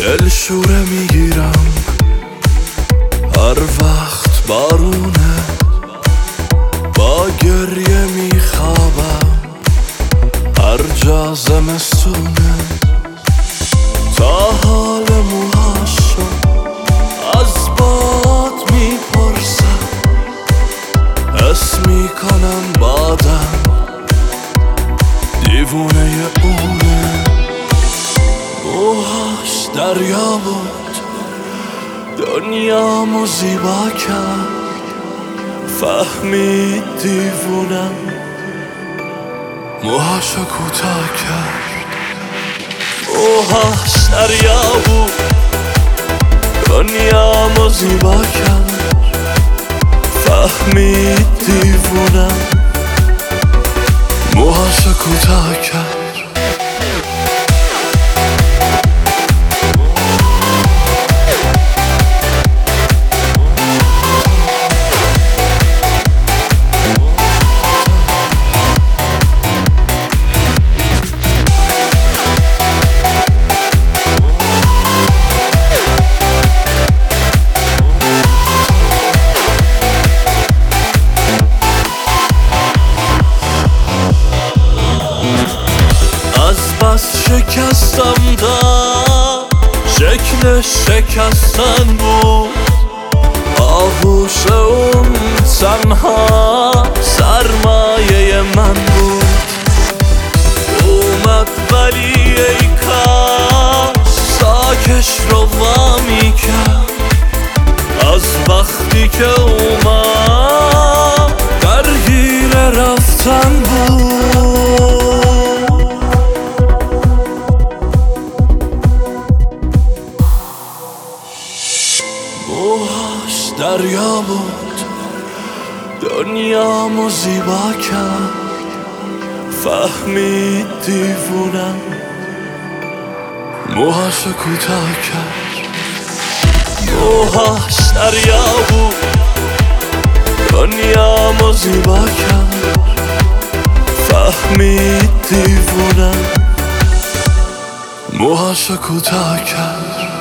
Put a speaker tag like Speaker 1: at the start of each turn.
Speaker 1: دل شوره می‌گیرم. هر وقت بارونه با گریه میخوابم. هر جا زمستونه تا حال موهاشو از باد می‌پرسم. حس می‌کنم بادم دیوونه اونه دریا بود. دنیامو زیبا کرد. فهمید دیوونم. موهاشو کوتاه کرد. موهاش دریا بود. دنیامو زیبا کرد. فهمید دیوونم. موهاشو کوتاه کرد. شکستم دا شکل شکستن بود آغوش اون تنها سرمایه من بود اومد ولی ای کاش ساکش رو وامی کرد از وقتی که اومد موهاش دریا بود دنیامو زیبا کرد. فهمید دیوونم موهاشو کوتاه کرد. موهاش دریا بود دنیامو زیبا کرد. فهمید دیوونم موهاشو کوتاه کرد.